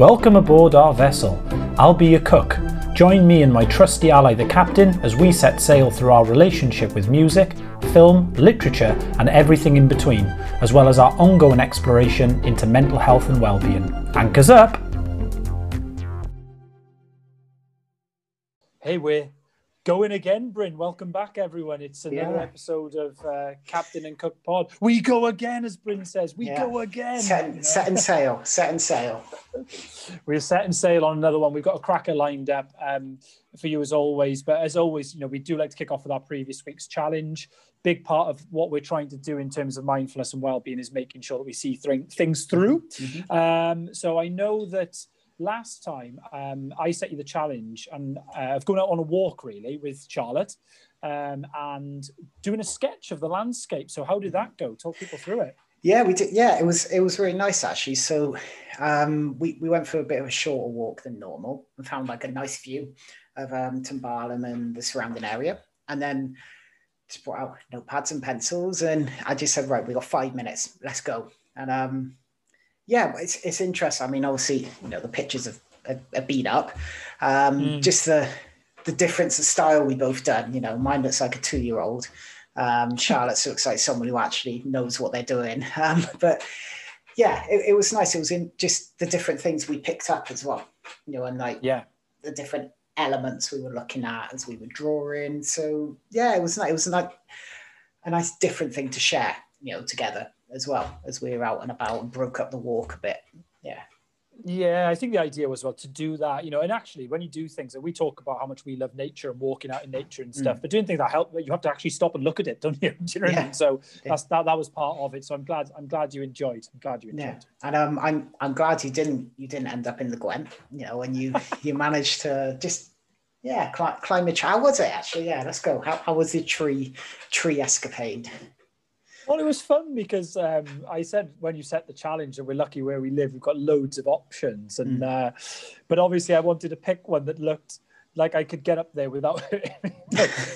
Welcome aboard our vessel. I'll be your cook. Join me and my trusty ally, the captain, as we set sail through our relationship with music, film, literature, and everything in between, as well as our ongoing exploration into mental health and well-being. Anchors up! Hey, we're going again, Bryn. Welcome back, everyone. It's another Yeah. episode of uh, Captain and Cook Pod. We go again, as Bryn says. We Yeah. go again. You know? setting sail, setting sail. We're setting sail on another one. We've got a cracker lined up um, for you as always. But as always, you know, we do like to kick off with our previous week's challenge. Big part of what we're trying to do in terms of mindfulness and well-being is making sure that we see th- things through. Um, so I know that last time um, I set you the challenge and uh, of going out on a walk really with Charlotte um, and doing a sketch of the landscape. So how did that go? Talk people through it. Yeah, we did. Yeah, it was it was really nice actually. So um, we we went for a bit of a shorter walk than normal and found like a nice view of um, and the surrounding area, and then just brought out notepads and pencils, and I just said, right, we got five minutes, let's go. And um, yeah, it's it's interesting. I mean, obviously, you know, the pictures have, have beat up. Um, Mm. Just the the difference of style we both done. You know, mine looks like a two year old. Um, Charlotte looks like someone who actually knows what they're doing. Um, but yeah, it, it was nice. It was in just the different things we picked up as well. You know, and like Yeah. the different elements we were looking at as we were drawing. So yeah, it was nice. It was like a nice different thing to share, you know, together as well as we were out and about and broke up the walk a bit. Yeah. Yeah, I think the idea was well to do that, you know, and actually when you do things, and we talk about how much we love nature and walking out in nature and stuff, but doing things that help, you have to actually stop and look at it, don't you? Do you know what I mean? So Yeah. that's that, that was part of it. So I'm glad I'm glad you enjoyed. I'm glad you enjoyed. Yeah, and um, I'm I'm glad you didn't you didn't end up in the Gwen, you know, and you you managed to just yeah climb, climb a tree. How was it actually? Yeah, let's go. How, how was the tree tree escapade? Well, it was fun because um, I said when you set the challenge, and we're lucky where we live, we've got loads of options. And uh, but obviously, I wanted to pick one that looked like I could get up there without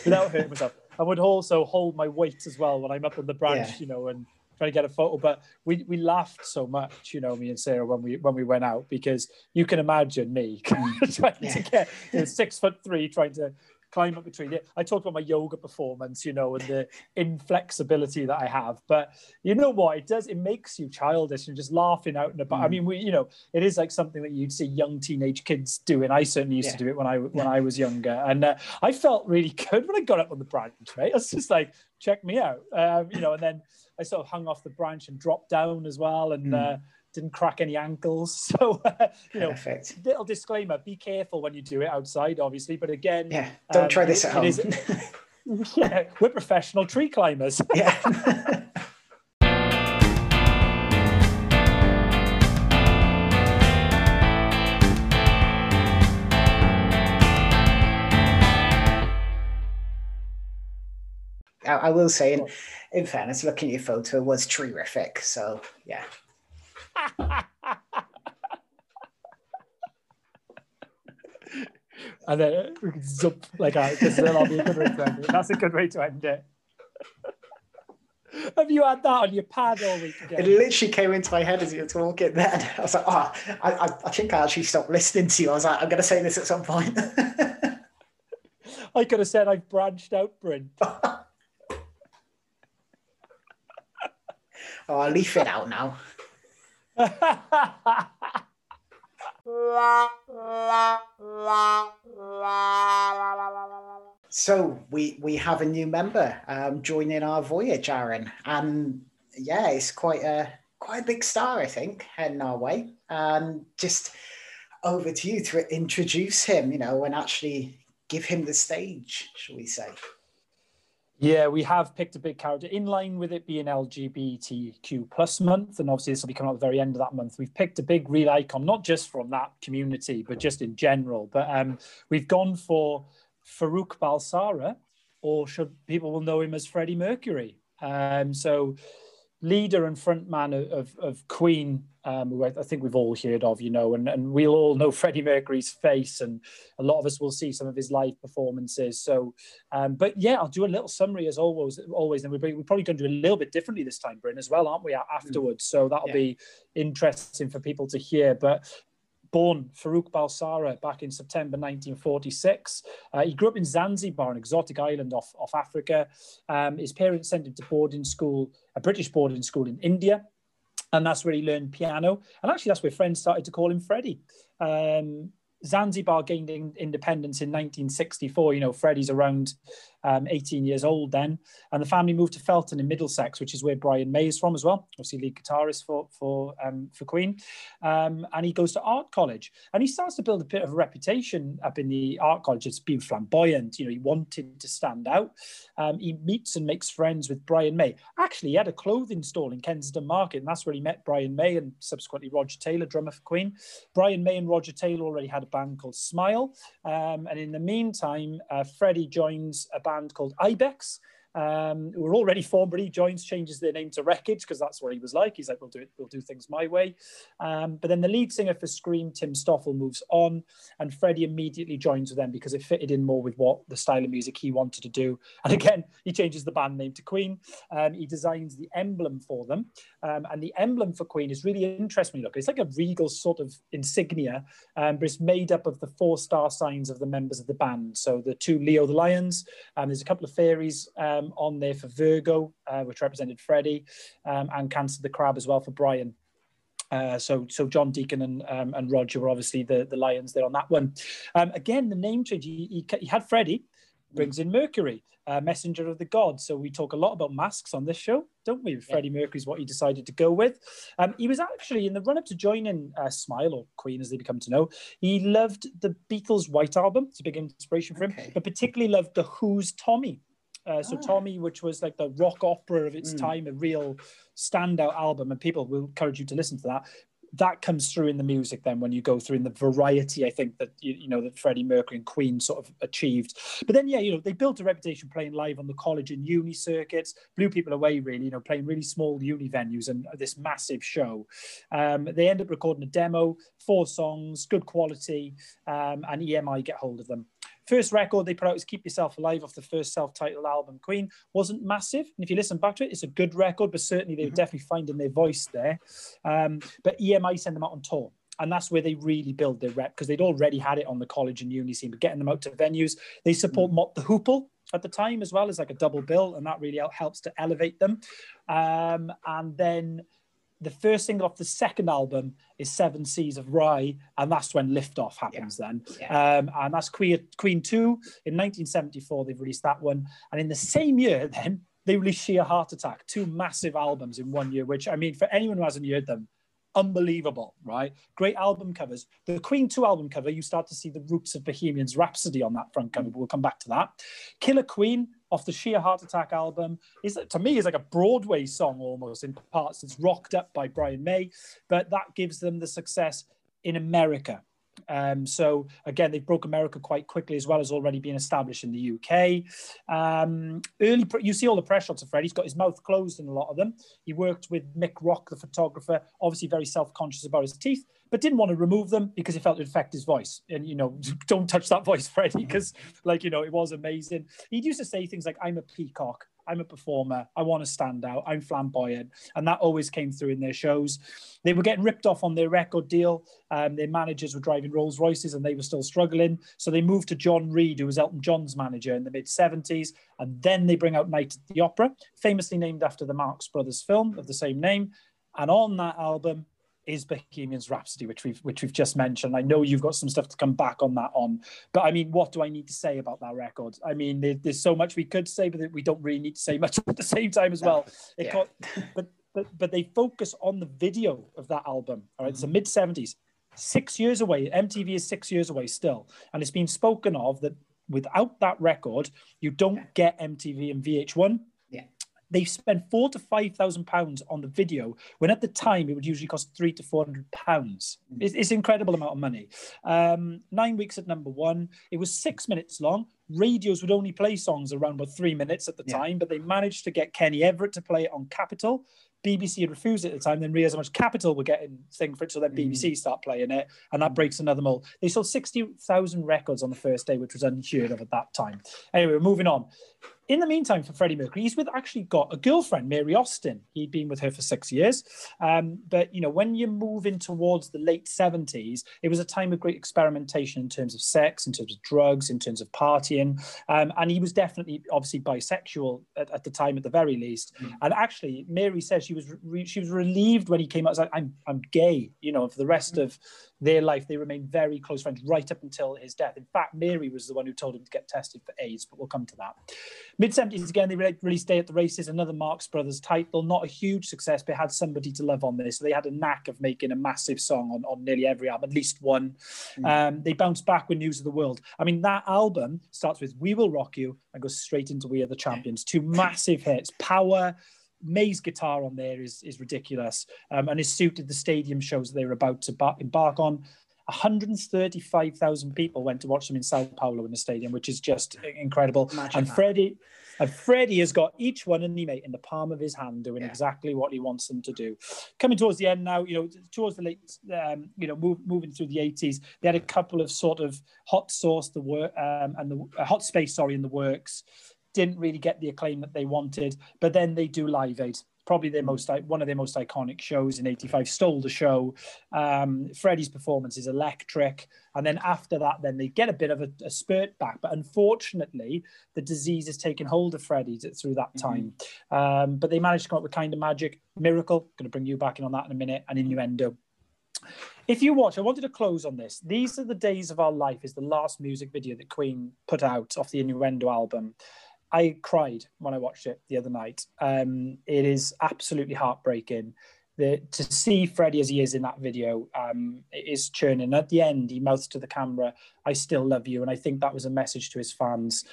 without hurting myself. I would also hold my weight as well when I'm up on the branch, Yeah. you know, and trying to get a photo. But we we laughed so much, you know, me and Sarah when we when we went out because you can imagine me trying Yeah. to get you know, six foot three, trying to climb up a tree. I talked about my yoga performance, you know, and the inflexibility that I have. But you know what? It does. It makes you childish and just laughing out and about. I Mm. mean, we, you know, it is like something that you'd see young teenage kids doing. I certainly used to do it when I when I was younger, and uh, I felt really good when I got up on the branch. Right, I was just like, check me out, um, you know. And then I sort of hung off the branch and dropped down as well, and. Mm. Uh, didn't crack any ankles, so uh, you know. Perfect. Little disclaimer: be careful when you do it outside, obviously. But again, Yeah, don't Um, try this it- at home. it yeah, we're professional tree climbers. yeah. I, I will say, in, in fairness, looking at your photo was terrific. So yeah, and then we can zip like that. Because that'll be a good way to end it. That's a good way to end it. Have you had that on your pad all week it literally came into my head as you were talking. Then I was like, oh, I, I, I think I actually stopped listening to you. I was like, I'm going to say this at some point. I could have said I've branched out, Bryn. oh, I'll leave it out now. So we we have a new member um, joining our voyage, Aaron, and yeah, it's quite a quite a big star, I think, heading our way. And just over to you to introduce him, you know, and actually give him the stage, shall we say? Yeah, we have picked a big character in line with it being LGBTQ plus month, and obviously this will be coming out at the very end of that month. We've picked a big real icon, not just from that community, but just in general. But um, we've gone for Farrokh Bulsara, or should people will know him as Freddie Mercury. Um, so leader and frontman of, of, of Queen, um, who I, I think we've all heard of, you know, and, and we'll all know Freddie Mercury's face, and a lot of us will see some of his live performances. So, um, but yeah, I'll do a little summary as always. Always, and we're, we're probably going to do a little bit differently this time, Bryn, as well, aren't we? Afterwards, so that'll Yeah. be interesting for people to hear. But born Farrokh Bulsara back in September 1946. Uh, he grew up in Zanzibar, an exotic island off, off Africa. Um, his parents sent him to boarding school, a British boarding school in India. And that's where he learned piano. And actually, that's where friends started to call him Freddie. Um, Zanzibar gained in, independence in 1964. You know, Freddie's around um, 18 years old then, and the family moved to Feltham in Middlesex, which is where Brian May is from as well. Obviously, lead guitarist for for um, for Queen, um, and he goes to art college, and he starts to build a bit of a reputation up in the art college. It's being flamboyant. You know, he wanted to stand out. Um, he meets and makes friends with Brian May. Actually, he had a clothing store in Kensington Market, and that's where he met Brian May and subsequently Roger Taylor, drummer for Queen. Brian May and Roger Taylor already had a band called Smile, um, and in the meantime, uh, Freddie joins a band band called Ibex, um, who were already formed, but he joins, changes their name to Wreckage because that's what he was like. He's like, we'll do it, we'll do things my way. Um, but then the lead singer for Scream, Tim Staffell, moves on, and Freddie immediately joins with them because it fitted in more with what the style of music he wanted to do. And again, he changes the band name to Queen. Um, he designs the emblem for them, um, and the emblem for Queen is really interesting. Look, it's like a regal sort of insignia, um, but it's made up of the four star signs of the members of the band. So the two Leo the lions, and there's a couple of fairies. Um, um, on there for Virgo, uh, which represented Freddie, um, and Cancer the Crab as well for Brian. Uh, so, so John Deacon and um, and Roger were obviously the, the Lions there on that one. Um, again, the name change. He, he, he had Freddie, brings in Mercury, uh, messenger of the gods. So we talk a lot about masks on this show, don't we? Yeah. Freddie Mercury's what he decided to go with. Um, he was actually in the run up to joining uh, Smile or Queen, as they become to know. He loved the Beatles' White Album. It's a big inspiration for him, okay. but particularly loved the Who's Tommy. Uh, so ah. Tommy, which was like the rock opera of its mm. time, a real standout album, and people will encourage you to listen to that. That comes through in the music then when you go through in the variety, I think that you, you know that Freddie Mercury and Queen sort of achieved. But then yeah, you know, they built a reputation playing live on the college and uni circuits, blew people away really, you know, playing really small uni venues and this massive show. Um, they end up recording a demo, four songs, good quality, um, and EMI get hold of them. First record they put out was Keep Yourself Alive off the first self-titled album. Queen wasn't massive. And if you listen back to it, it's a good record, but certainly they were mm-hmm. definitely finding their voice there. Um, but EMI sent them out on tour. And that's where they really build their rep because they'd already had it on the college and uni scene, but getting them out to venues. They support mm. Mott the Hoople at the time as well as like a double bill, and that really helps to elevate them. Um, and then the first single off the second album is Seven Seas of Rhye, and that's when Liftoff happens yeah. then. Yeah. Um, and that's Queen, Queen 2 in 1974, they've released that one. And in the same year, then, they released Sheer Heart Attack, two massive albums in one year, which I mean, for anyone who hasn't heard them, unbelievable, right? Great album covers. The Queen 2 album cover, you start to see the roots of Bohemian's Rhapsody on that front cover. but We'll come back to that. Killer Queen off the Sheer Heart Attack album is to me is like a Broadway song almost in parts. It's rocked up by Brian May, but that gives them the success in America. Um, so again, they broke America quite quickly, as well as already being established in the UK. Um, early, you see all the press shots of Fred. He's got his mouth closed in a lot of them. He worked with Mick Rock, the photographer, obviously very self-conscious about his teeth, but didn't want to remove them because he felt it affect his voice. And you know, don't touch that voice, Freddie, because like you know, it was amazing. He'd used to say things like, "I'm a peacock." I'm a performer. I want to stand out. I'm flamboyant. And that always came through in their shows. They were getting ripped off on their record deal. Um, their managers were driving Rolls Royces and they were still struggling. So they moved to John Reid, who was Elton John's manager in the mid 70s. And then they bring out Night at the Opera, famously named after the Marx Brothers film of the same name. And on that album, is Bohemian's Rhapsody, which we've which we've just mentioned. I know you've got some stuff to come back on that on, but I mean, what do I need to say about that record? I mean, there, there's so much we could say, but we don't really need to say much at the same time as well. It yeah. got, but but but they focus on the video of that album. All right, mm-hmm. it's the mid '70s, six years away. MTV is six years away still, and it's been spoken of that without that record, you don't get MTV and VH1 they spent four to five thousand pounds on the video when at the time it would usually cost three to four hundred pounds. Mm. It's, it's, an incredible amount of money. Um, nine weeks at number one. It was six minutes long. Radios would only play songs around about three minutes at the yeah. time, but they managed to get Kenny Everett to play it on capital BBC had refused it at the time, then realised how much Capital were getting thing for it, so then BBC mm. start playing it, and that breaks another mold. They sold 60,000 records on the first day, which was unheard of at that time. Anyway, we're moving on. In the meantime, for Freddie Mercury, he's with actually got a girlfriend, Mary Austin. He'd been with her for six years. Um, but you know, when you're moving towards the late 70s, it was a time of great experimentation in terms of sex, in terms of drugs, in terms of partying. Um, and he was definitely obviously bisexual at, at the time, at the very least. Mm. And actually, Mary says she was re- she was relieved when he came out. Like, I'm I'm gay, you know, for the rest mm. of their life, they remained very close friends right up until his death. In fact, Mary was the one who told him to get tested for AIDS, but we'll come to that. Mid 70s, again, they released Day at the Races, another Marx Brothers title. Not a huge success, but had somebody to love on this. So they had a knack of making a massive song on, on nearly every album, at least one. Mm. Um, they bounced back with News of the World. I mean, that album starts with We Will Rock You and goes straight into We Are the Champions. Two massive hits. Power, May's guitar on there is is ridiculous, um, and is suited the stadium shows they were about to bar- embark on. 135,000 people went to watch them in Sao Paulo in the stadium, which is just incredible. Imagine and that. Freddie, and Freddie has got each one and mate in the palm of his hand, doing yeah. exactly what he wants them to do. Coming towards the end now, you know, towards the late, um, you know, move, moving through the 80s, they had a couple of sort of hot sauce, the work um, and the uh, hot space, sorry, in the works didn't really get the acclaim that they wanted. But then they do Live Aid, probably their most one of their most iconic shows in '85. Stole the show. Um, Freddie's performance is electric, and then after that, then they get a bit of a, a spurt back. But unfortunately, the disease has taken hold of Freddie through that mm-hmm. time. Mm-hmm. Um, but they managed to come up with kind of magic, miracle. Going to bring you back in on that in a minute, and innuendo. If you watch, I wanted to close on this. These are the days of our life. Is the last music video that Queen put out off the Innuendo album. I cried when I watched it the other night. Um, it is absolutely heartbreaking. The, to see Freddie as he is in that video um, is churning. At the end, he mouths to the camera, "I still love you," and I think that was a message to his fans.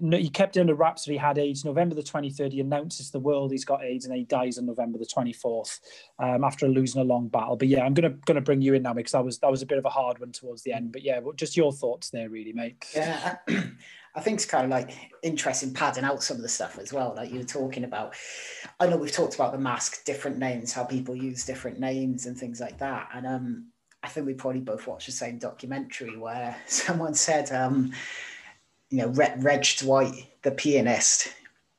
No, he kept it under wraps that he had AIDS. November the 23rd, he announces the world he's got AIDS, and he dies on November the 24th um, after losing a long battle. But yeah, I'm gonna gonna bring you in now because that was that was a bit of a hard one towards the end. But yeah, just your thoughts there, really, mate. Yeah, I think it's kind of like interesting padding out some of the stuff as well, like you were talking about. I know we've talked about the mask, different names, how people use different names and things like that. And um, I think we probably both watched the same documentary where someone said, um, you know, Reg Dwight, the pianist,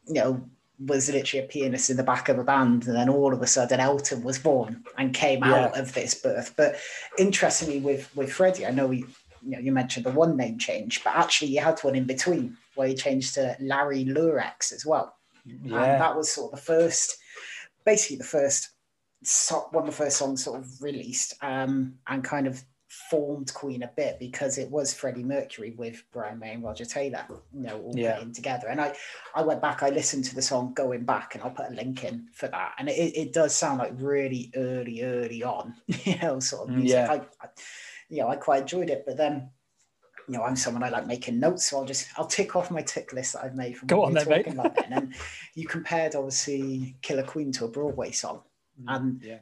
you know, was literally a pianist in the back of a band, and then all of a sudden Elton was born and came yeah. out of this birth. But interestingly, with with Freddie, I know he you know, you mentioned the one name change, but actually you had one in between where he changed to Larry Lurex as well. Yeah. And that was sort of the first, basically the first, one of the first songs sort of released um, and kind of formed Queen a bit because it was Freddie Mercury with Brian May and Roger Taylor, you know, all yeah. in together. And I, I went back, I listened to the song going back, and I'll put a link in for that. And it, it does sound like really early, early on, you know, sort of music. Yeah. I, I, you know, I quite enjoyed it. But then, you know, I'm someone I like making notes, so I'll just I'll tick off my tick list that I've made from Go on then, mate. about then. And you compared obviously Killer Queen to a Broadway song, mm, and yeah.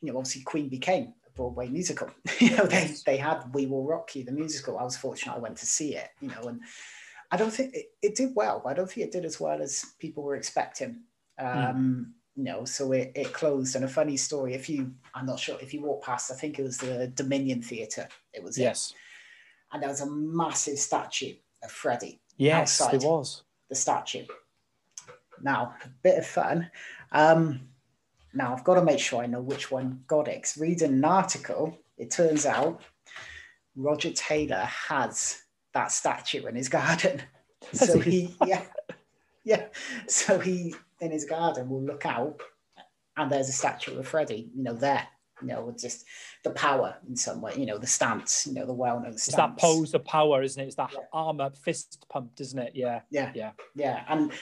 you know, obviously Queen became a Broadway musical. you know, they they had We Will Rock You, the musical. I was fortunate I went to see it. You know, and I don't think it, it did well. I don't think it did as well as people were expecting. Mm. Um, mm you know, so it, it closed. And a funny story, if you, I'm not sure, if you walk past, I think it was the Dominion Theatre. It was yes, it. and there was a massive statue of Freddie. Yes, it was the statue. Now, a bit of fun. Um, now I've got to make sure I know which one got it. Reading an article, it turns out Roger Taylor has that statue in his garden. so he, yeah, yeah. So he in his garden will look out and there's a statue of Freddie, you know, there, you know, just the power in some way, you know, the stance, you know, the well-known stance. It's that pose of power, isn't it? It's that yeah. arm up, fist pumped, isn't it? Yeah. Yeah. Yeah. Yeah. And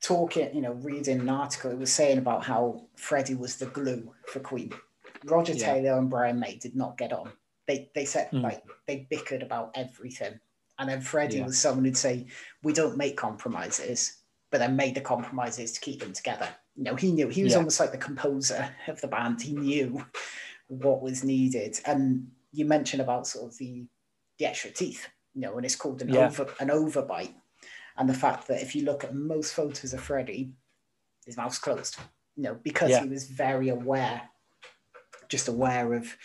talking, you know, reading an article, it was saying about how Freddie was the glue for Queen. Roger yeah. Taylor and Brian May did not get on. They they said mm. like they bickered about everything. And then Freddie yeah. was someone who'd say, We don't make compromises but then made the compromises to keep them together. You know, he knew he was yeah. almost like the composer of the band. He knew what was needed. And you mentioned about sort of the the extra teeth, you know, and it's called an yeah. over an overbite. And the fact that if you look at most photos of Freddie, his mouth's closed, you know, because yeah. he was very aware, just aware of,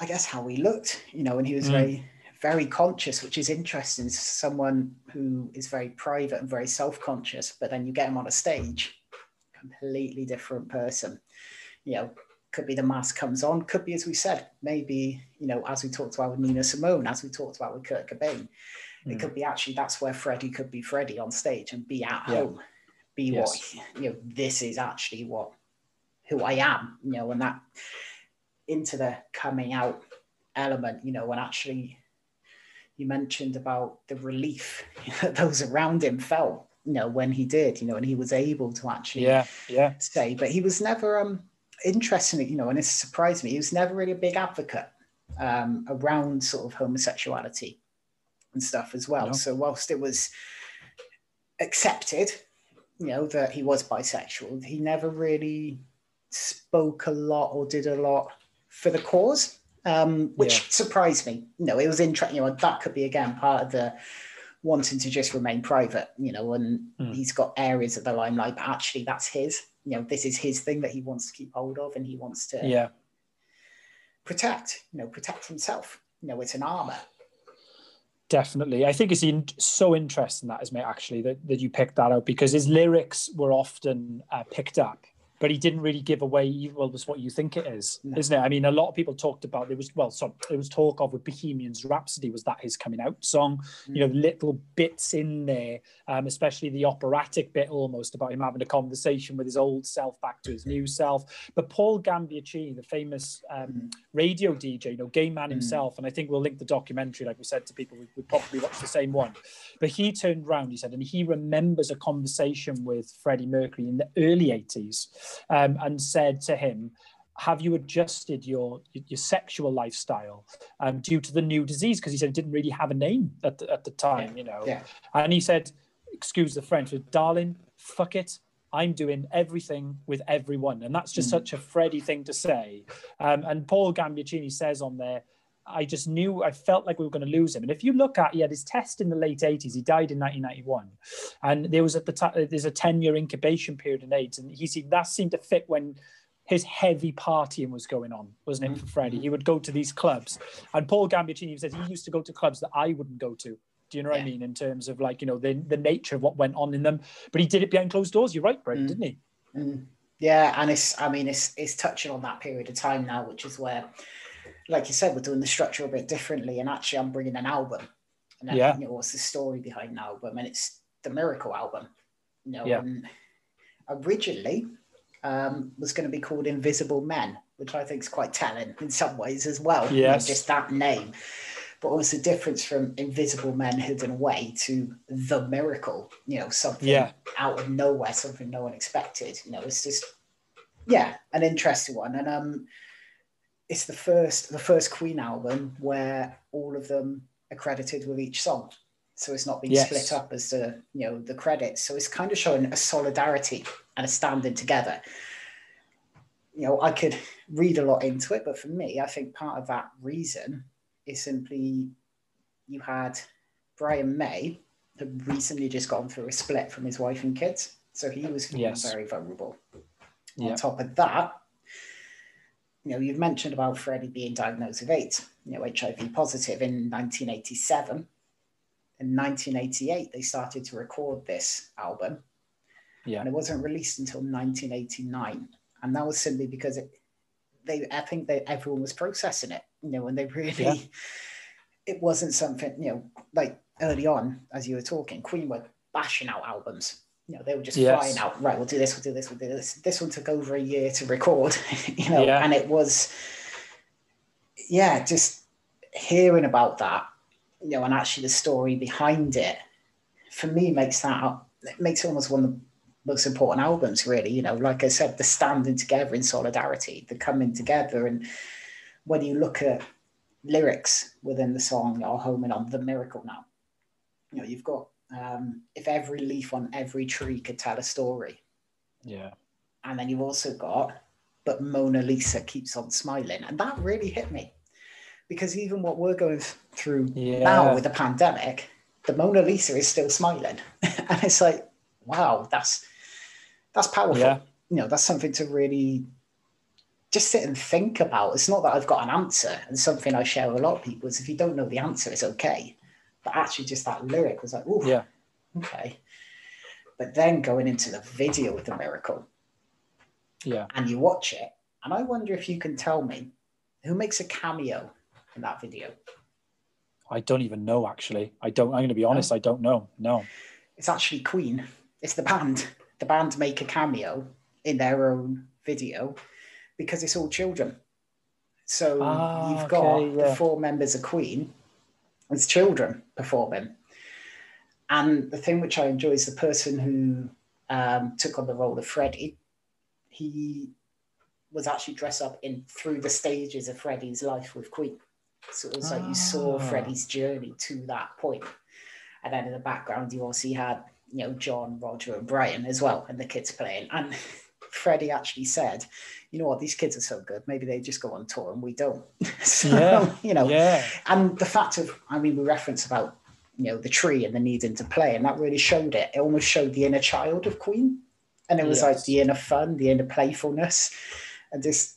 I guess, how he looked, you know, and he was mm. very very conscious, which is interesting. Someone who is very private and very self-conscious, but then you get him on a stage, completely different person. You know, could be the mask comes on, could be as we said, maybe you know, as we talked about with Nina Simone, as we talked about with Kurt Cobain, mm. it could be actually that's where Freddie could be Freddie on stage and be at yeah. home, be yes. what you know. This is actually what who I am, you know, and that into the coming out element, you know, and actually you mentioned about the relief that those around him felt, you know, when he did, you know, and he was able to actually yeah, yeah. say, but he was never um interestingly, you know, and it surprised me, he was never really a big advocate um around sort of homosexuality and stuff as well. No. So whilst it was accepted, you know, that he was bisexual, he never really spoke a lot or did a lot for the cause, um, which yeah. surprised me. You know, it was interesting. You know, that could be again part of the wanting to just remain private. You know, and mm. he's got areas of the limelight, but actually that's his. You know, this is his thing that he wants to keep hold of, and he wants to yeah protect. You know, protect himself. You know, it's an armor. Definitely, I think it's in, so interesting that is, mate. Actually, that, that you picked that out because his lyrics were often uh, picked up but he didn't really give away well was what you think it is no. isn't it i mean a lot of people talked about there was well so there was talk of with bohemian's rhapsody was that his coming out song mm. you know little bits in there um, especially the operatic bit almost about him having a conversation with his old self back to his new self but paul gambaccini the famous um, mm. radio dj you know gay man mm. himself and i think we'll link the documentary like we said to people we, we probably watch the same one but he turned around he said and he remembers a conversation with freddie mercury in the early 80s um, and said to him, have you adjusted your your sexual lifestyle um, due to the new disease? Because he said it didn't really have a name at the, at the time, you know. Yeah. And he said, excuse the French, but darling, fuck it. I'm doing everything with everyone. And that's just mm. such a Freddie thing to say. Um, and Paul Gambaccini says on there, I just knew I felt like we were going to lose him. And if you look at, he had his test in the late 80s. He died in 1991, and there was at the time there's a 10 year incubation period in AIDS, and he said that seemed to fit when his heavy partying was going on, wasn't it, for Freddie? He would go to these clubs, and Paul Gambaccini says he used to go to clubs that I wouldn't go to. Do you know what yeah. I mean? In terms of like you know the the nature of what went on in them, but he did it behind closed doors. You're right, Brendan, mm. didn't he? Mm. Yeah, and it's I mean it's it's touching on that period of time now, which is where like you said, we're doing the structure a bit differently. And actually, I'm bringing an album. And then, yeah. you know, what's the story behind the album? And it's the Miracle album. You know, yeah. and originally um, was going to be called Invisible Men, which I think is quite telling in some ways as well. Yes. You know, just that name. But the difference from Invisible Men Hidden Away to The Miracle? You know, something yeah. out of nowhere, something no one expected. You know, it's just, yeah, an interesting one. And um, it's the first the first Queen album where all of them are credited with each song. So it's not being yes. split up as the you know the credits. So it's kind of showing a solidarity and a standing together. You know, I could read a lot into it, but for me, I think part of that reason is simply you had Brian May had recently just gone through a split from his wife and kids. So he was yes. very vulnerable. Yeah. On top of that, you know, you've mentioned about Freddie being diagnosed with AIDS, you know, HIV positive in 1987. In 1988, they started to record this album. Yeah. And it wasn't released until 1989. And that was simply because it, they, I think that everyone was processing it, you know, and they really, yeah. it wasn't something, you know, like early on, as you were talking, Queen were bashing out albums you know, they were just yes. flying out. Right, we'll do this. We'll do this. We'll do this. This one took over a year to record. You know, yeah. and it was, yeah, just hearing about that, you know, and actually the story behind it, for me makes that it makes it almost one of the most important albums. Really, you know, like I said, the standing together in solidarity, the coming together, and when you look at lyrics within the song, "You're homing on the miracle now," you know, you've got um, if every leaf on every tree could tell a story. Yeah. And then you've also got, but Mona Lisa keeps on smiling. And that really hit me because even what we're going through yeah. now with the pandemic, the Mona Lisa is still smiling. and it's like, wow, that's that's powerful. Yeah. You know, that's something to really just sit and think about. It's not that I've got an answer, and something I share with a lot of people is if you don't know the answer, it's okay. But actually, just that lyric was like, oh, Yeah. okay. But then going into the video with the miracle, Yeah. and you watch it, and I wonder if you can tell me who makes a cameo in that video. I don't even know actually. I don't. I'm going to be honest. I don't know. No. It's actually Queen. It's the band. The band make a cameo in their own video because it's all children. So Ah, you've got okay, yeah. the four members of Queen as children performing. And the thing which I enjoy is the person who um, took on the role of Freddie. He was actually dressed up in through the stages of Freddie's life with Queen. So it was like you saw Ah. Freddie's journey to that point. And then in the background, you also had, you know, John, Roger, and Brian as well, and the kids playing. And Freddie actually said, you know what, these kids are so good. Maybe they just go on tour and we don't. so, Yeah. you know, Yeah. and the fact of, I mean, we reference about, you know, the tree and the needing to play, and that really showed it. It almost showed the inner child of Queen. And it was like the inner fun, the inner playfulness, and just,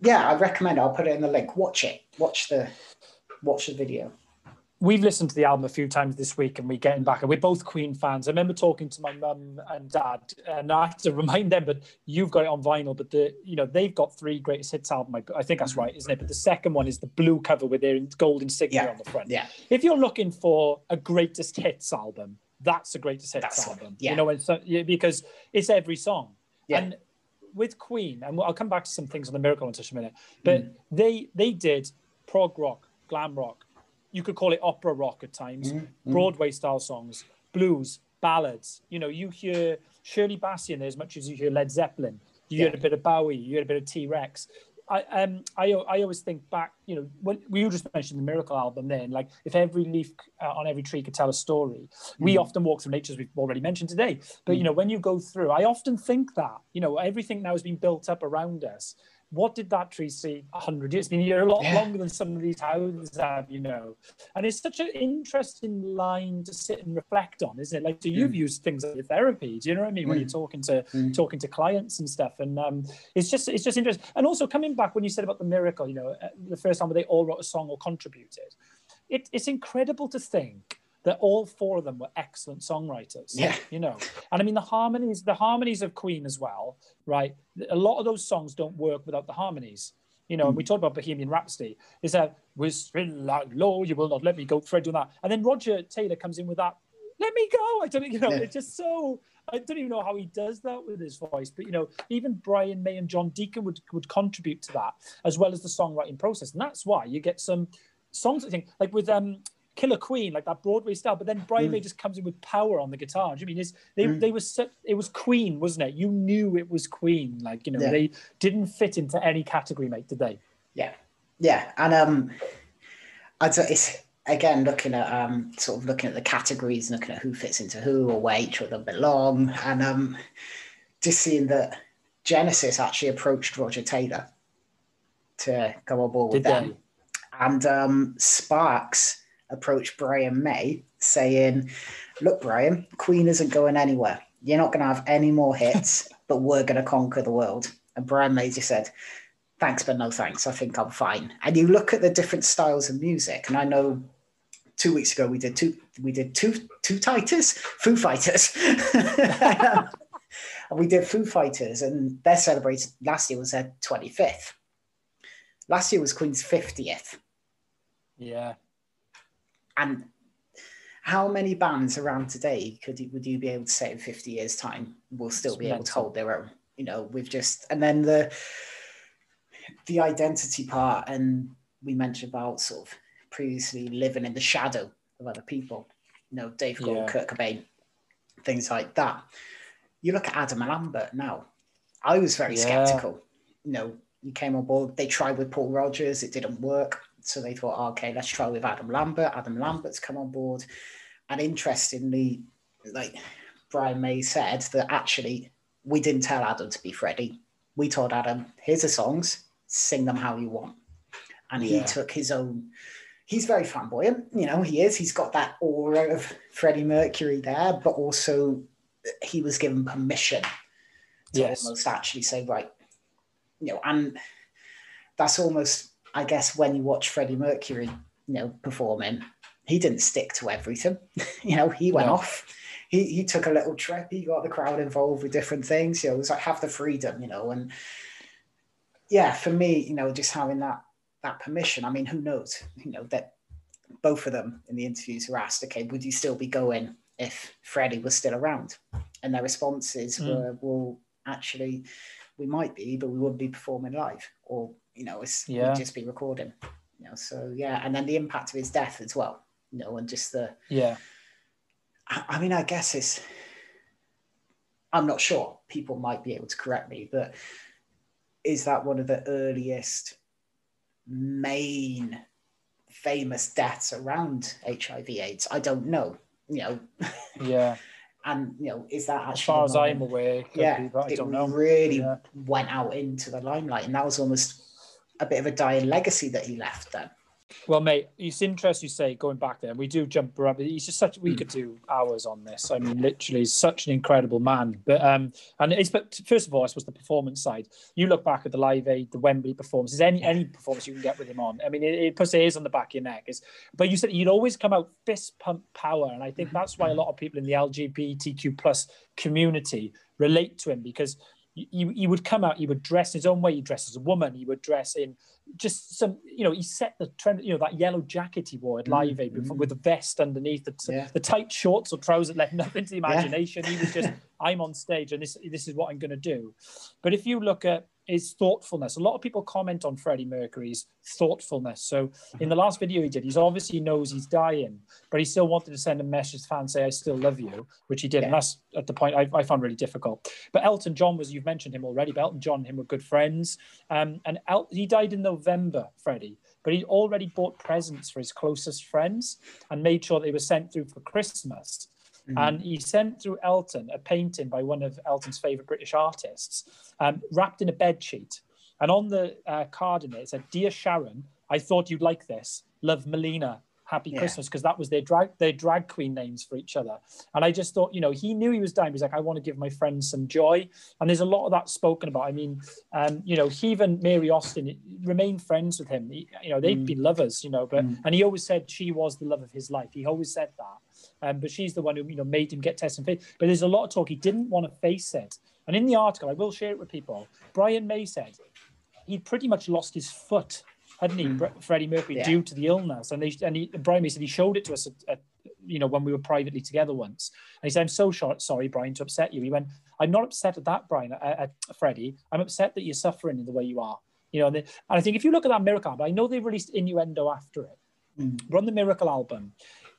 yeah, I recommend. it. I'll put it in the link. Watch it. Watch the, watch the video. We've listened to the album a few times this week, and we're getting back. And we're both Queen fans. I remember talking to my mum and dad, and I have to remind them. But you've got it on vinyl. But the you know they've got three greatest hits album. I, I think that's right, isn't it? But the second one is the blue cover with their gold insignia Yeah. on the front. Yeah, If you're looking for a greatest hits album, that's a greatest hits That's the album. yeah. You know, so, because it's every song. Yeah. And with Queen, and I'll come back to some things on the Miracle in just a minute, but Mm. they they did prog rock, glam rock. You could call it opera rock at times, Mm, Broadway style songs, blues, ballads. You know, you hear Shirley Bassey in there as much as you hear Led Zeppelin. You Yeah. heard a bit of Bowie, you heard a bit of T Rex. I um I I always think back, you know, when we just mentioned the Miracle album then, like if every leaf uh, on every tree could tell a story. We Mm. often walk through nature as we've already mentioned today. But you know, when you go through, I often think that, you know, everything now has been built up around us. What did that tree see a hundred years? It's been here a lot Yeah. longer than some of these houses have, you know. And it's such an interesting line to sit and reflect on, isn't it? Like, so you've used things like your therapy. Do you know what I mean? When Mm. you're talking to Mm. talking to clients and stuff, and um, it's just it's just interesting. And also coming back when you said about the miracle, you know, uh, the first time where they all wrote a song or contributed, it, it's incredible to think that all four of them were excellent songwriters. Yeah. you know, and I mean the harmonies, the harmonies of Queen as well, right? A lot of those songs don't work without the harmonies. You know, and we talked about Bohemian Rhapsody. Is that still out low, you will not let me go. Fred doing that, and then Roger Taylor comes in with that. Let me go. I don't, you know, Yeah. it's just so. I don't even know how he does that with his voice, but you know, even Brian May and John Deacon would would contribute to that as well as the songwriting process, and that's why you get some songs. I think like with um Killer Queen, like that Broadway style, but then Brian Mm. May just comes in with power on the guitar. Do you mean it's, they Mm. they were so, it was Queen, wasn't it? You knew it was Queen, like you know Yeah. they didn't fit into any category, mate, did they? yeah, yeah. And um, I'd say it's again looking at um, sort of looking at the categories, looking at who fits into who or where each of them belong, and um, just seeing that Genesis actually approached Roger Taylor to go on board with Did them, and um, Sparks approached Brian May saying, "Look, Brian, Queen isn't going anywhere. You're not going to have any more hits, but we're going to conquer the world." And Brian May just said, "Thanks, but no thanks. I think I'm fine." And you look at the different styles of music, and I know two weeks ago we did two we did two two titers foo fighters and we did foo fighters and their celebration last year was their 25th last year was queen's 50th Yeah, and how many bands around today could you, would you be able to say in 50 years time will still be able to hold their own? You know we've just and then the the identity part and we mentioned about sort of previously living in the shadow of other people you know dave Grohl, Yeah. kurt cobain things like that. You look at adam lambert now. I was very Yeah. skeptical. You know you came on board they tried with paul rodgers it didn't work so they thought oh, okay let's try with adam lambert. Adam lambert's come on board. And interestingly like brian may said that actually we didn't tell adam to be freddie. We told adam here's the songs sing them how you want. And he took his own he's very flamboyant you know he is. He's got that aura of freddie mercury there but also he was given permission to Yes. almost actually say right you know, and that's almost, I guess, when you watch Freddie Mercury, you know, performing, he didn't stick to everything. you know, he went off. He, he took a little trip. He got the crowd involved with different things. You know, it was like have the freedom, you know, and yeah, for me, you know, just having that that permission. I mean, who knows? You know that both of them in the interviews were asked, okay, would you still be going if Freddie was still around? And their responses mm. were, well, actually, we might be, but we wouldn't be performing live, or you know, it's yeah. we'd just be recording. You know, so yeah, and then the impact of his death as well. You know, and just the yeah. I, I mean, I guess it's. I'm not sure. People might be able to correct me, but is that one of the earliest main famous deaths around HIV AIDS? I don't know. You know. Yeah. and you know, is that actually as far as I'm aware? Yeah, be, I don't know. Really yeah. went out into the limelight, and that was almost a bit of a dying legacy that he left then. Well, mate, it's interesting you say going back there. We do jump around. He's just such. We could do hours on this. I mean, literally, he's such an incredible man. But um, and it's but first of all, I suppose the performance side. You look back at the Live Aid, the Wembley performances, any any performance you can get with him on. I mean, it, it puts hairs on the back of your neck. Is but you said you'd always come out fist pump power, and I think that's why a lot of people in the LGBTQ plus community relate to him because he, he would come out, you would dress his own way, you dress as a woman, you would dress in just some, you know, he set the trend, you know, that yellow jacket he wore at Live Aid mm-hmm. with the vest underneath, the, yeah. the tight shorts or trousers left nothing to the imagination. Yeah. he was just, I'm on stage and this, this is what I'm going to do. But if you look at is thoughtfulness. A lot of people comment on Freddie Mercury's thoughtfulness. So in the last video he did, he's obviously knows he's dying, but he still wanted to send a message to fans, say, I still love you, which he did. Yeah. And that's at the point I, I, found really difficult. But Elton John was, you've mentioned him already, but Elton John and him were good friends. Um, and El- he died in November, Freddie, but he already bought presents for his closest friends and made sure they were sent through for Christmas. Mm-hmm. And he sent through Elton a painting by one of Elton's favorite British artists, um, wrapped in a bed sheet. And on the uh, card in it, it said, Dear Sharon, I thought you'd like this. Love Melina. Happy yeah. Christmas, because that was their drag their drag queen names for each other. And I just thought, you know, he knew he was dying. He's like, I want to give my friends some joy. And there's a lot of that spoken about. I mean, um, you know, he and Mary Austin remained friends with him. He, you know, they'd mm. been lovers, you know, but mm. and he always said she was the love of his life. He always said that. Um, but she's the one who you know made him get tested. But there's a lot of talk. He didn't want to face it. And in the article, I will share it with people. Brian May said he'd pretty much lost his foot, hadn't he, mm. Freddie Mercury, yeah. due to the illness. And they and he, Brian May said he showed it to us at, at, you know when we were privately together once. And he said, "I'm so short, sorry, Brian, to upset you." He went, "I'm not upset at that, Brian, at, at Freddie. I'm upset that you're suffering in the way you are." You know, and, they, and I think if you look at that Miracle album, I know they released Innuendo after it. Mm. But on the Miracle album,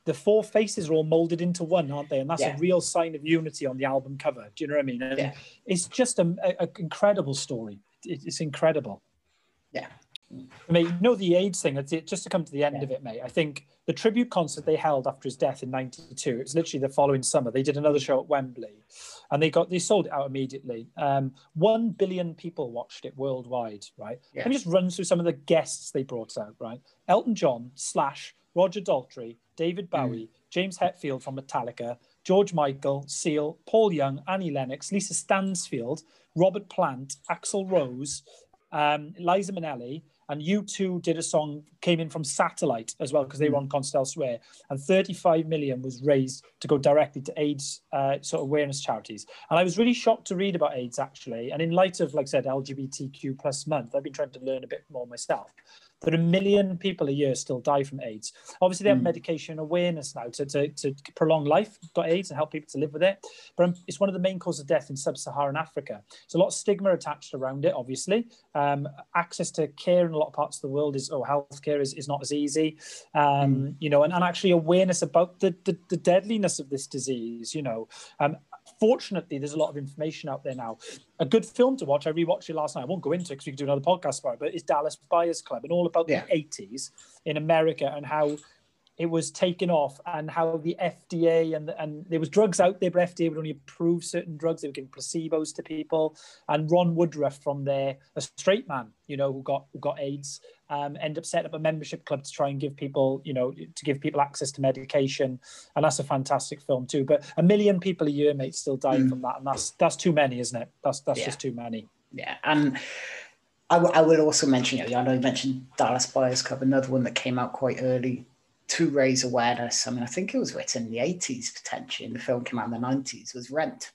the four faces are all molded into one, aren't they? And that's yeah. a real sign of unity on the album cover. Do you know what I mean? And yeah. It's just an incredible story. it's incredible. Yeah. Mate, you know the AIDS thing. Just to come to the end yeah. of it, mate. I think the tribute concert they held after his death in '92. It was literally the following summer. They did another show at Wembley, and they got they sold it out immediately. Um, One billion people watched it worldwide. Right. Yeah. Let me just run through some of the guests they brought out. Right. Elton John, Slash, Roger Daltrey, David mm. Bowie, mm. James Hetfield from Metallica, George Michael, Seal, Paul Young, Annie Lennox, Lisa Stansfield, Robert Plant, Axl Rose, um, Liza Minnelli, and U2 did a song, came in from satellite as well, because they were mm. on concert elsewhere. And 35 million was raised to go directly to AIDS uh, sort of awareness charities. And I was really shocked to read about AIDS actually. And in light of, like I said, LGBTQ plus month, I've been trying to learn a bit more myself that a million people a year still die from AIDS. Obviously, they have mm. medication awareness now to, to, to, prolong life, got AIDS, and help people to live with it. But um, it's one of the main causes of death in sub Saharan Africa. There's a lot of stigma attached around it, obviously. Um, access to care in a lot of parts of the world is, or healthcare is, is not as easy. Um, mm. You know, and, and actually awareness about the, the, the deadliness of this disease, you know. Um, fortunately, there's a lot of information out there now. A good film to watch, I rewatched it last night. I won't go into it because we could do another podcast about it, but it's Dallas Buyers Club and all about yeah. the 80s in America and how it was taken off and how the FDA and and there was drugs out there, but FDA would only approve certain drugs. They were giving placebos to people. And Ron Woodroof from there, a straight man, you know, who got who got AIDS, um, end up setting up a membership club to try and give people, you know, to give people access to medication. And that's a fantastic film too. But a million people a year, mate, still dying mm. from that, and that's that's too many, isn't it? That's that's yeah. just too many. Yeah, and I, w- I will also mention, you I know you mentioned Dallas Buyers Club, another one that came out quite early to raise awareness. I mean, I think it was written in the 80s potentially, and the film came out in the 90s, was Rent,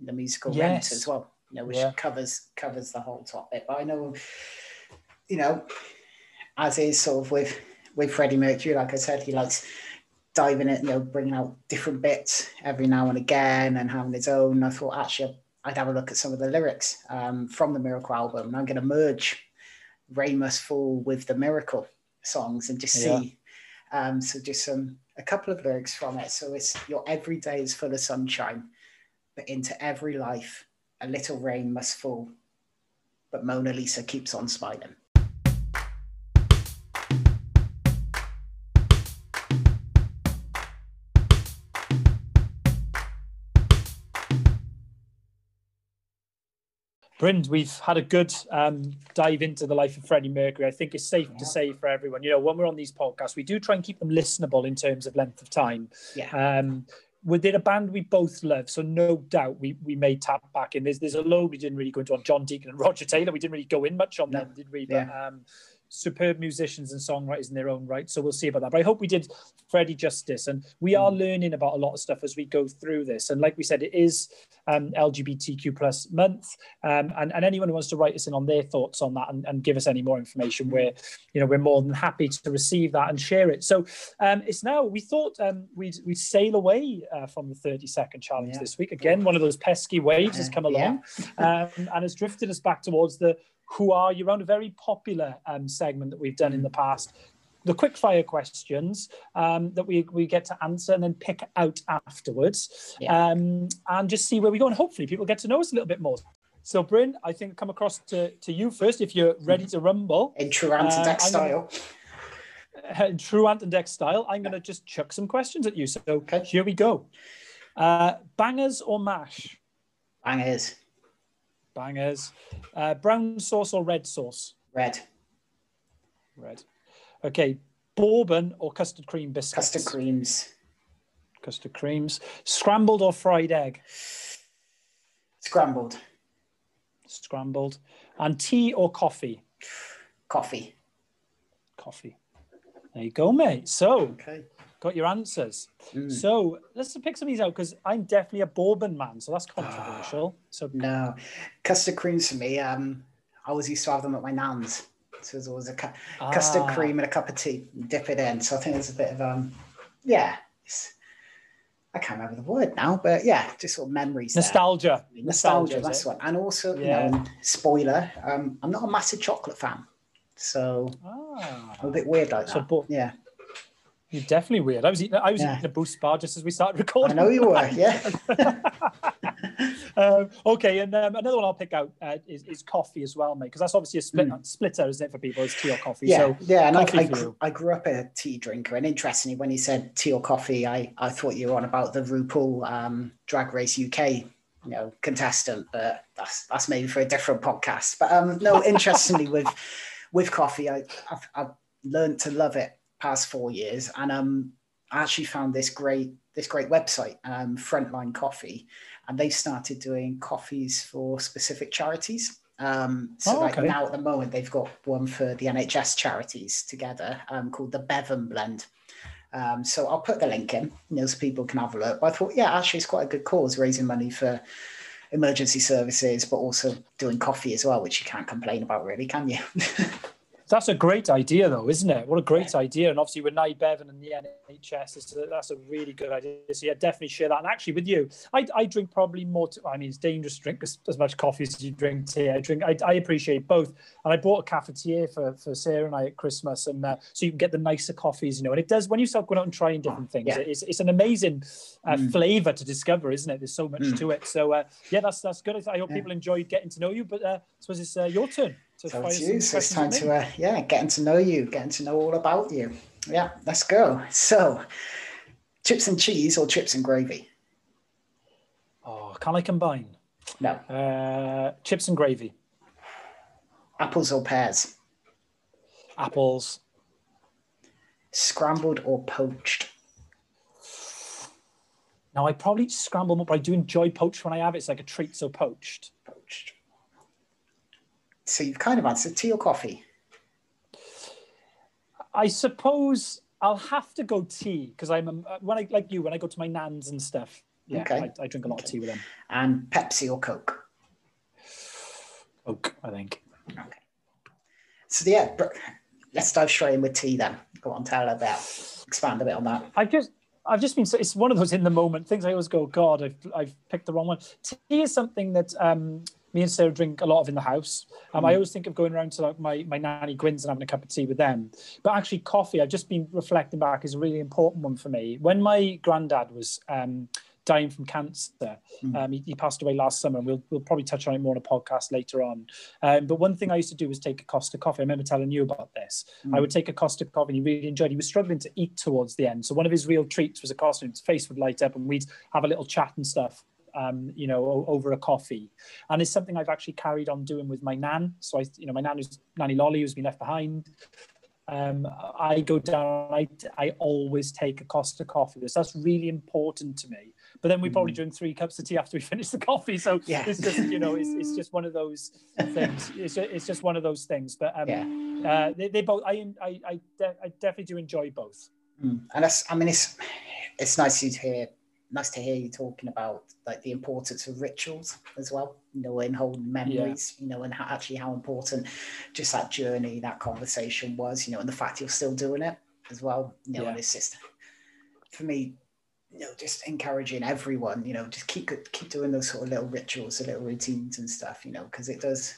the musical yes. Rent as well, you know, which yeah. covers covers the whole topic. But I know, you know, as is sort of with with Freddie Mercury, like I said, he likes diving it, you know, bringing out different bits every now and again and having his own. I thought actually I'd have a look at some of the lyrics um, from the Miracle album. And I'm going to merge Rain Must Fall with the Miracle songs and just see. Um, so just some a couple of lyrics from it. So it's your every day is full of sunshine, but into every life a little rain must fall. But Mona Lisa keeps on smiling. Bryn, we've had a good um, dive into the life of Freddie Mercury. I think it's safe yeah. to say for everyone, you know, when we're on these podcasts, we do try and keep them listenable in terms of length of time. Yeah. Um, within a band we both love, so no doubt we we may tap back in. There's there's a load we didn't really go into on John Deacon and Roger Taylor. We didn't really go in much on no. them, did we? But, yeah. um, superb musicians and songwriters in their own right. So we'll see about that. But I hope we did Freddie justice. And we are mm. learning about a lot of stuff as we go through this. And like we said, it is um, LGBTQ plus month. Um, and, and anyone who wants to write us in on their thoughts on that and, and give us any more information, we're, you know, we're more than happy to receive that and share it. So um, it's now, we thought um, we'd, we'd sail away uh, from the 30 second challenge yeah. this week. Again, one of those pesky waves has come along yeah. um, and has drifted us back towards the who are you around a very popular um, segment that we've done in the past. The quick fire questions um, that we, we get to answer and then pick out afterwards yeah. um, and just see where we go. And hopefully people get to know us a little bit more. So, Bryn, I think come across to, to you first if you're ready to rumble. In true Ant and Dec uh, style. Gonna, in true Ant and Dec style, I'm going to just chuck some questions at you. So, okay. here we go. Uh, bangers or mash? Bangers. Bangers. Uh, brown sauce or red sauce? Red. Red. Okay. Bourbon or custard cream biscuits? Custard creams. Custard creams. Scrambled or fried egg? Scrambled. Scrambled. And tea or coffee? Coffee. Coffee. There you go, mate. So, okay got your answers. Mm. So let's pick some of these out because I'm definitely a bourbon man, so that's controversial. so no, custard creams for me. Um, I always used to have them at my nan's. So there's always a cu- ah. custard cream and a cup of tea, dip it in. So I think there's a bit of um, yeah. I can't remember the word now, but yeah, just sort of memories. Nostalgia. Nostalgia, Nostalgia that's one. And also, yeah. you know, spoiler, um, I'm not a massive chocolate fan. So ah. I'm a bit weird like so, that. But, yeah. You're definitely weird. I was eating, I was yeah. eating a boost bar just as we started recording. I know you were, yeah. um, okay, and um, another one I'll pick out uh, is, is, coffee as well, mate, because that's obviously a split, mm. splitter, isn't it, for people? It's tea or coffee. Yeah, so yeah. And I, I, grew, I, grew up a tea drinker, and interestingly, when you said tea or coffee, I, I thought you were on about the RuPaul um, Drag Race UK, you know, contestant, but that's that's maybe for a different podcast. But um, no, interestingly, with with coffee, I I've, I've learned to love it past four years, and um, I actually found this great this great website, um, Frontline Coffee, and they've started doing coffees for specific charities. Um, so oh, okay. now at the moment they've got one for the NHS charities together um, called the Bevan Blend. Um, so I'll put the link in, you know, so people can have a look. But I thought, yeah, actually, it's quite a good cause, raising money for emergency services, but also doing coffee as well, which you can't complain about, really, can you? That's a great idea, though, isn't it? What a great idea! And obviously, with Nye Bevan and the NHS, that's a really good idea. So yeah, definitely share that. And actually, with you, I, I drink probably more. I mean, it's dangerous to drink as, as, much coffee as you drink tea. I drink. I, I, appreciate both. And I bought a cafetiere for for Sarah and I at Christmas, and uh, so you can get the nicer coffees, you know. And it does when you start going out and trying different things. Yeah. It's, it's an amazing uh, mm. flavor to discover, isn't it? There's so much mm. to it. So uh, yeah, that's that's good. I hope yeah. people enjoyed getting to know you. But uh, I suppose it's uh, your turn. So, so it's you. So it's time to, uh, yeah, getting to know you, getting to know all about you. Yeah, let's go. So, chips and cheese or chips and gravy? Oh, can I combine? No. Uh, chips and gravy. Apples or pears? Apples. Scrambled or poached? Now, I probably scramble more, but I do enjoy poached when I have it. It's like a treat, so poached. Poached so you've kind of answered tea or coffee. I suppose I'll have to go tea because I'm a, when I like you when I go to my nans and stuff. Yeah, Okay. I, I drink a lot Okay. of tea with them. And Pepsi or Coke. Coke, I think. Okay. So yeah, let's dive straight in with tea then. Go on, tell about, expand a bit on that. I've just I've just been so it's one of those in the moment things I always go, God, I've I've picked the wrong one. Tea is something that um me and Sarah drink a lot of in the house. Um, I always think of going around to like my, my nanny Gwyn's and having a cup of tea with them. But actually coffee, I've just been reflecting back is a really important one for me. When my granddad was um dying from cancer. Um, he, he passed away last summer, and we'll, we'll probably touch on it more on a podcast later on. Um, but one thing I used to do was take a Costa coffee. I remember telling you about this. I would take a Costa coffee, and he really enjoyed. it. He was struggling to eat towards the end, so one of his real treats was a Costa. And his face would light up, and we'd have a little chat and stuff. Um, you know, over a coffee, and it's something I've actually carried on doing with my nan. So I, you know, my nan is Nanny Lolly, who's been left behind. Um, I go down. I, I always take a Costa coffee. because That's really important to me. But then we probably drink three cups of tea after we finish the coffee. So Yeah. it's just you know it's, it's just one of those things. It's just, it's just one of those things. But um, Yeah. uh, they, they both I I I, de- I definitely do enjoy both. Mm. And that's, I mean, it's it's nice to hear, nice to hear you talking about like the importance of rituals as well. You know, in holding memories. You know, and how, actually how important just that journey, that conversation was. You know, and the fact you're still doing it as well. You know, Yeah. and it's just for me. You know, just encouraging everyone. You know, just keep keep doing those sort of little rituals, the little routines and stuff. You know, because it does,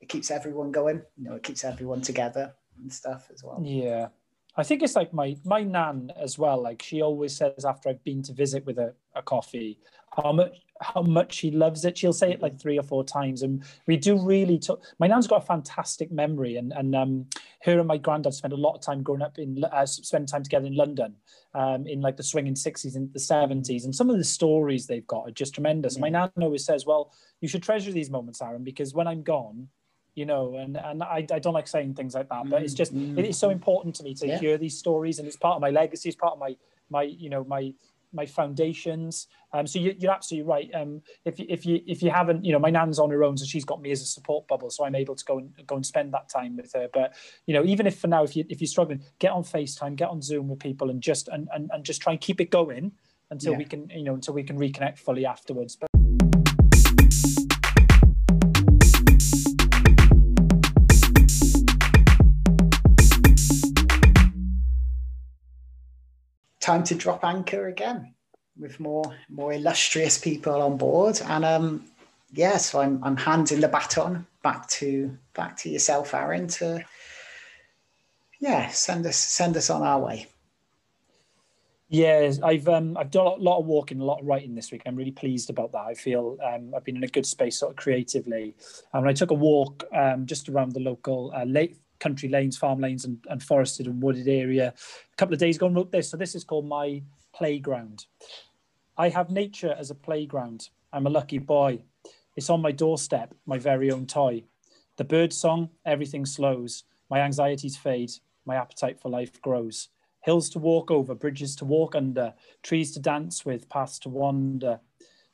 it keeps everyone going. You know, it keeps everyone together and stuff as well. Yeah. I think it's like my my nan as well. Like she always says after I've been to visit with a, a coffee, how much how much she loves it. She'll say it like three or four times, and we do really. T- my nan's got a fantastic memory, and and um, her and my granddad spent a lot of time growing up in uh, spend time together in London, um, in like the swinging sixties and the seventies, and some of the stories they've got are just tremendous. And my nan always says, "Well, you should treasure these moments, Aaron, because when I'm gone." You know, and and I, I don't like saying things like that, but it's just Mm, it is so important to me to Yeah. hear these stories, and it's part of my legacy. It's part of my my you know my my foundations. Um, so you, you're absolutely right. Um, if you if you if you haven't, you know, my nan's on her own, so she's got me as a support bubble, so I'm able to go and go and spend that time with her. But you know, even if for now, if you if you're struggling, get on Facetime, get on Zoom with people, and just and and, and just try and keep it going until Yeah. we can you know until we can reconnect fully afterwards. But time to drop anchor again with more more illustrious people on board and um yeah so i'm i'm handing the baton back to back to yourself aaron to yeah send us send us on our way Yeah, I've um, I've done a lot of walking, a lot of writing this week. I'm really pleased about that. I feel um, I've been in a good space sort of creatively. And I took a walk um, just around the local uh, lake, country lanes, farm lanes, and, and forested and wooded area a couple of days ago and wrote this. So this is called my playground. I have nature as a playground. I'm a lucky boy. It's on my doorstep, my very own toy. The bird song, everything slows. My anxieties fade. My appetite for life grows hills to walk over, bridges to walk under, trees to dance with, paths to wander.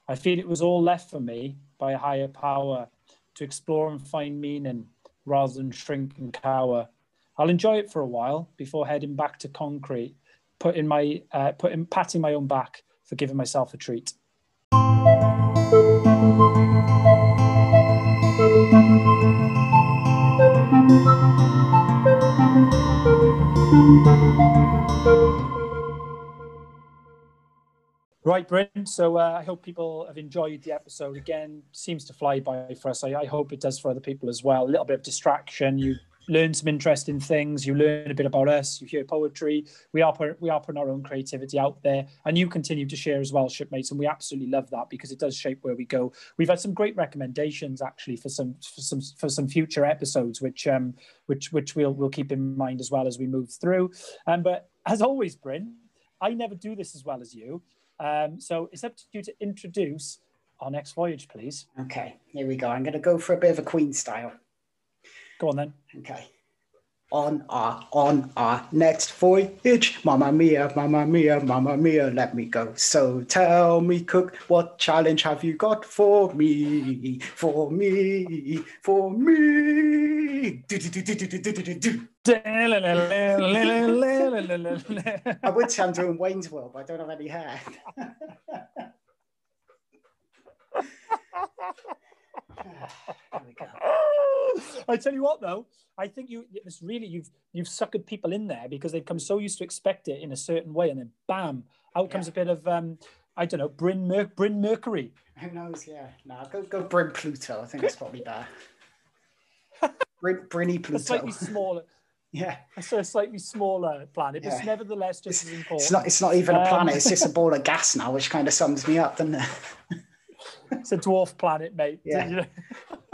I feel it was all left for me by a higher power to explore and find meaning rather than shrink and cower. I'll enjoy it for a while before heading back to concrete, putting my, uh, putting, patting my own back for giving myself a treat. Right, Bryn. So uh, I hope people have enjoyed the episode. Again, seems to fly by for us. I, I hope it does for other people as well. A little bit of distraction. You learn some interesting things. You learn a bit about us. You hear poetry. We are put, we are putting our own creativity out there, and you continue to share as well, shipmates. And we absolutely love that because it does shape where we go. We've had some great recommendations actually for some for some for some future episodes, which um which which we'll we'll keep in mind as well as we move through. Um, but as always, Bryn, I never do this as well as you. Um, so it's up to you to introduce our next voyage, please. okay here we go i'm going to go for a bit of a queen style Go on then. okay on our on our next voyage. Mamma mia, mamma mia, mamma mia, let me go. So tell me, cook, what challenge have you got for me? For me, for me. I would say I'm doing Wayne's World, but I don't have any hair. I tell you what, though, I think you it's really you've you've suckered people in there because they've come so used to expect it in a certain way, and then bam, out comes yeah. a bit of um, I don't know, Bryn Mer- Bryn Mercury. Who knows? Yeah, no, go go Bryn Pluto. I think that's probably better. Bryn Brinny Pluto. A slightly smaller. Yeah, it's a slightly smaller planet, but yeah. nevertheless just it's, as important. It's not. It's not even a planet. Um, it's just a ball of gas now, which kind of sums me up, doesn't it? it's a dwarf planet, mate. Yeah.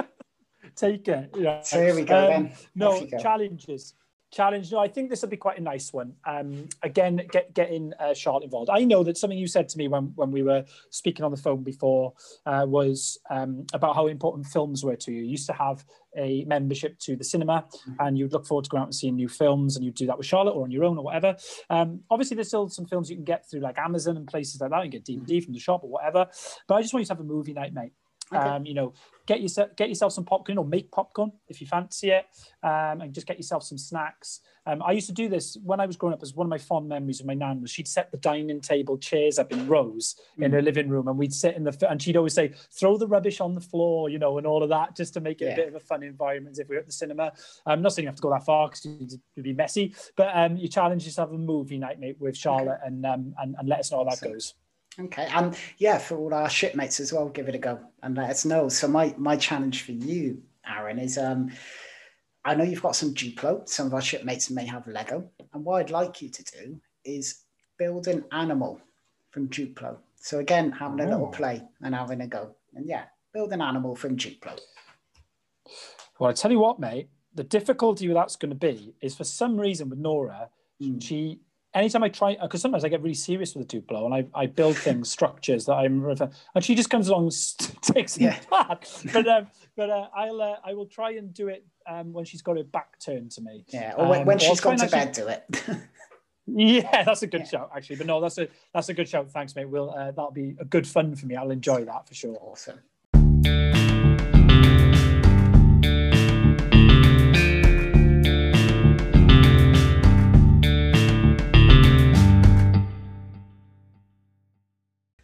Take it. Yeah. So here we go um, then. No go. challenges. Challenge. No, I think this will be quite a nice one. Um, again, get getting uh, Charlotte involved. I know that something you said to me when when we were speaking on the phone before uh, was um, about how important films were to you. You used to have a membership to the cinema, mm-hmm. and you'd look forward to going out and seeing new films, and you'd do that with Charlotte or on your own or whatever. Um, obviously, there's still some films you can get through like Amazon and places like that. You get DVD mm-hmm. from the shop or whatever. But I just want you to have a movie night, mate. Okay. Um, you know, get yourself get yourself some popcorn or make popcorn if you fancy it, um, and just get yourself some snacks. Um, I used to do this when I was growing up. As one of my fond memories of my nan was she'd set the dining table chairs up in rows mm. in her living room, and we'd sit in the and she'd always say, "Throw the rubbish on the floor," you know, and all of that, just to make it yeah. a bit of a fun environment. If we are at the cinema, I'm not saying you have to go that far because it'd be messy, but um, you challenge yourself a movie night, mate, with Charlotte, okay. and, um, and and let us know how that goes. Okay, and yeah, for all our shipmates as well, give it a go and let us know. So my my challenge for you, Aaron, is um, I know you've got some Duplo. Some of our shipmates may have Lego, and what I'd like you to do is build an animal from Duplo. So again, having a little play and having a go, and yeah, build an animal from Duplo. Well, I tell you what, mate. The difficulty with that's going to be is for some reason with Nora, mm. she anytime I try, because sometimes I get really serious with the Duplo and I, I build things, structures that I'm, and she just comes along and takes it yeah. apart. But um, but uh, I'll uh, I will try and do it um, when she's got her back turned to me. Yeah, or when, um, when she's gone to bed, do it. yeah, that's a good yeah. shout actually. But no, that's a that's a good shout. Thanks, mate. Will uh, that'll be a good fun for me. I'll enjoy that for sure. Awesome.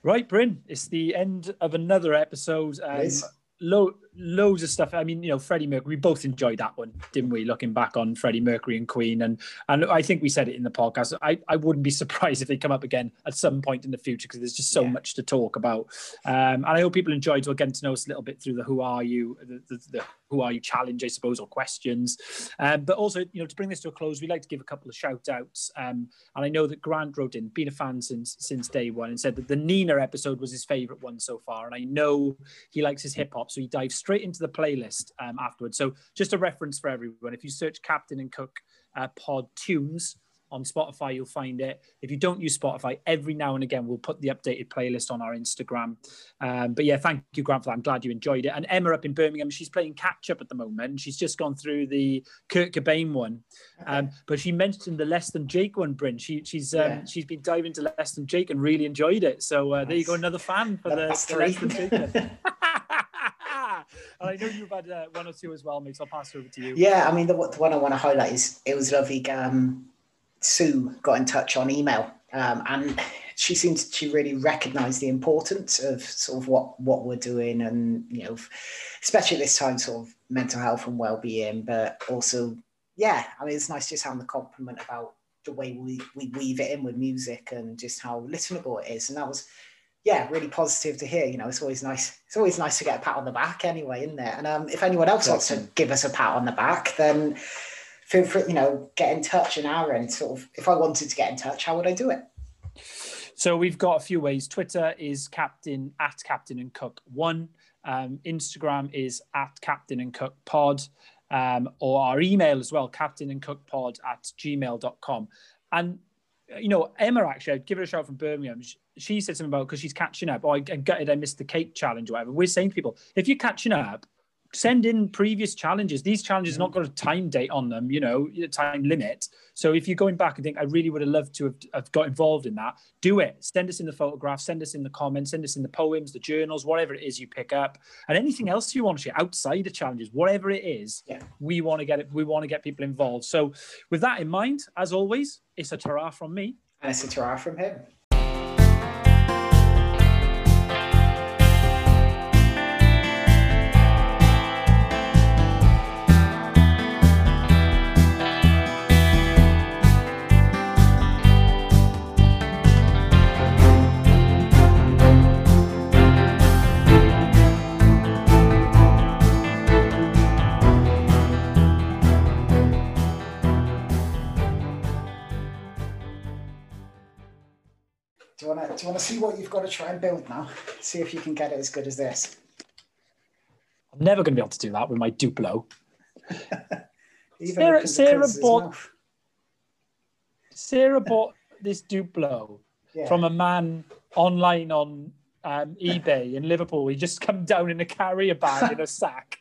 Right, Bryn, it's the end of another episode. Um, lo- loads of stuff. I mean, you know, Freddie Mercury. We both enjoyed that one, didn't we? Looking back on Freddie Mercury and Queen, and and I think we said it in the podcast. I, I wouldn't be surprised if they come up again at some point in the future because there's just so yeah. much to talk about. Um, and I hope people enjoyed to getting to know us a little bit through the Who Are You, the, the, the Who Are You challenge, I suppose, or questions. Um, but also, you know, to bring this to a close, we'd like to give a couple of shout outs. Um, and I know that Grant wrote in, been a fan since since day one, and said that the Nina episode was his favorite one so far. And I know he likes his hip hop, so he dives straight into the playlist um, afterwards. So just a reference for everyone. If you search Captain and Cook uh, Pod Tunes on Spotify, you'll find it. If you don't use Spotify, every now and again we'll put the updated playlist on our Instagram. Um, but yeah, thank you, Grant, for that. I'm glad you enjoyed it. And Emma up in Birmingham, she's playing catch up at the moment. She's just gone through the Kurt Cobain one, um, but she mentioned the Less Than Jake one. Bryn, she, she's um, yeah. she's been diving to Less Than Jake and really enjoyed it. So uh, there you go, another fan for the, the Less Than Jake. and I know you've had uh, one or two as well, mate. So I'll pass over to you. Yeah, I mean, the, the one I want to highlight is it was lovely. Um, Sue got in touch on email, um, and she seems to really recognise the importance of sort of what what we're doing, and you know, especially this time, sort of mental health and well being, but also, yeah, I mean, it's nice just having the compliment about the way we, we weave it in with music and just how listenable it is, and that was yeah, really positive to hear. You know, it's always nice. It's always nice to get a pat on the back, anyway, isn't there? And um, if anyone else wants to give us a pat on the back, then feel free. You know, get in touch. an our end, sort of, if I wanted to get in touch, how would I do it? So we've got a few ways. Twitter is Captain at Captain and Cook One. Um, Instagram is at Captain and Cook Pod. Um, or our email as well, captain and cook pod at gmail.com. And you know, Emma actually, I'd give her a shout from Birmingham. She, she said something about because she's catching up. Oh, I, I gutted I missed the cake challenge or whatever. We're saying to people, if you're catching up, send in previous challenges. These challenges not got a time date on them, you know, time limit. So if you're going back and think, I really would have loved to have, have, got involved in that, do it. Send us in the photographs, send us in the comments, send us in the poems, the journals, whatever it is you pick up, and anything else you want to share outside the challenges, whatever it is, yeah. we want to get it. We want to get people involved. So with that in mind, as always, it's a ta from me. And it's a ta from him. Do you want to see what you've got to try and build now? See if you can get it as good as this. I'm never going to be able to do that with my Duplo. Sarah, Sarah bought. Sarah bought this Duplo yeah. from a man online on um, eBay in Liverpool. He just come down in a carrier bag in a sack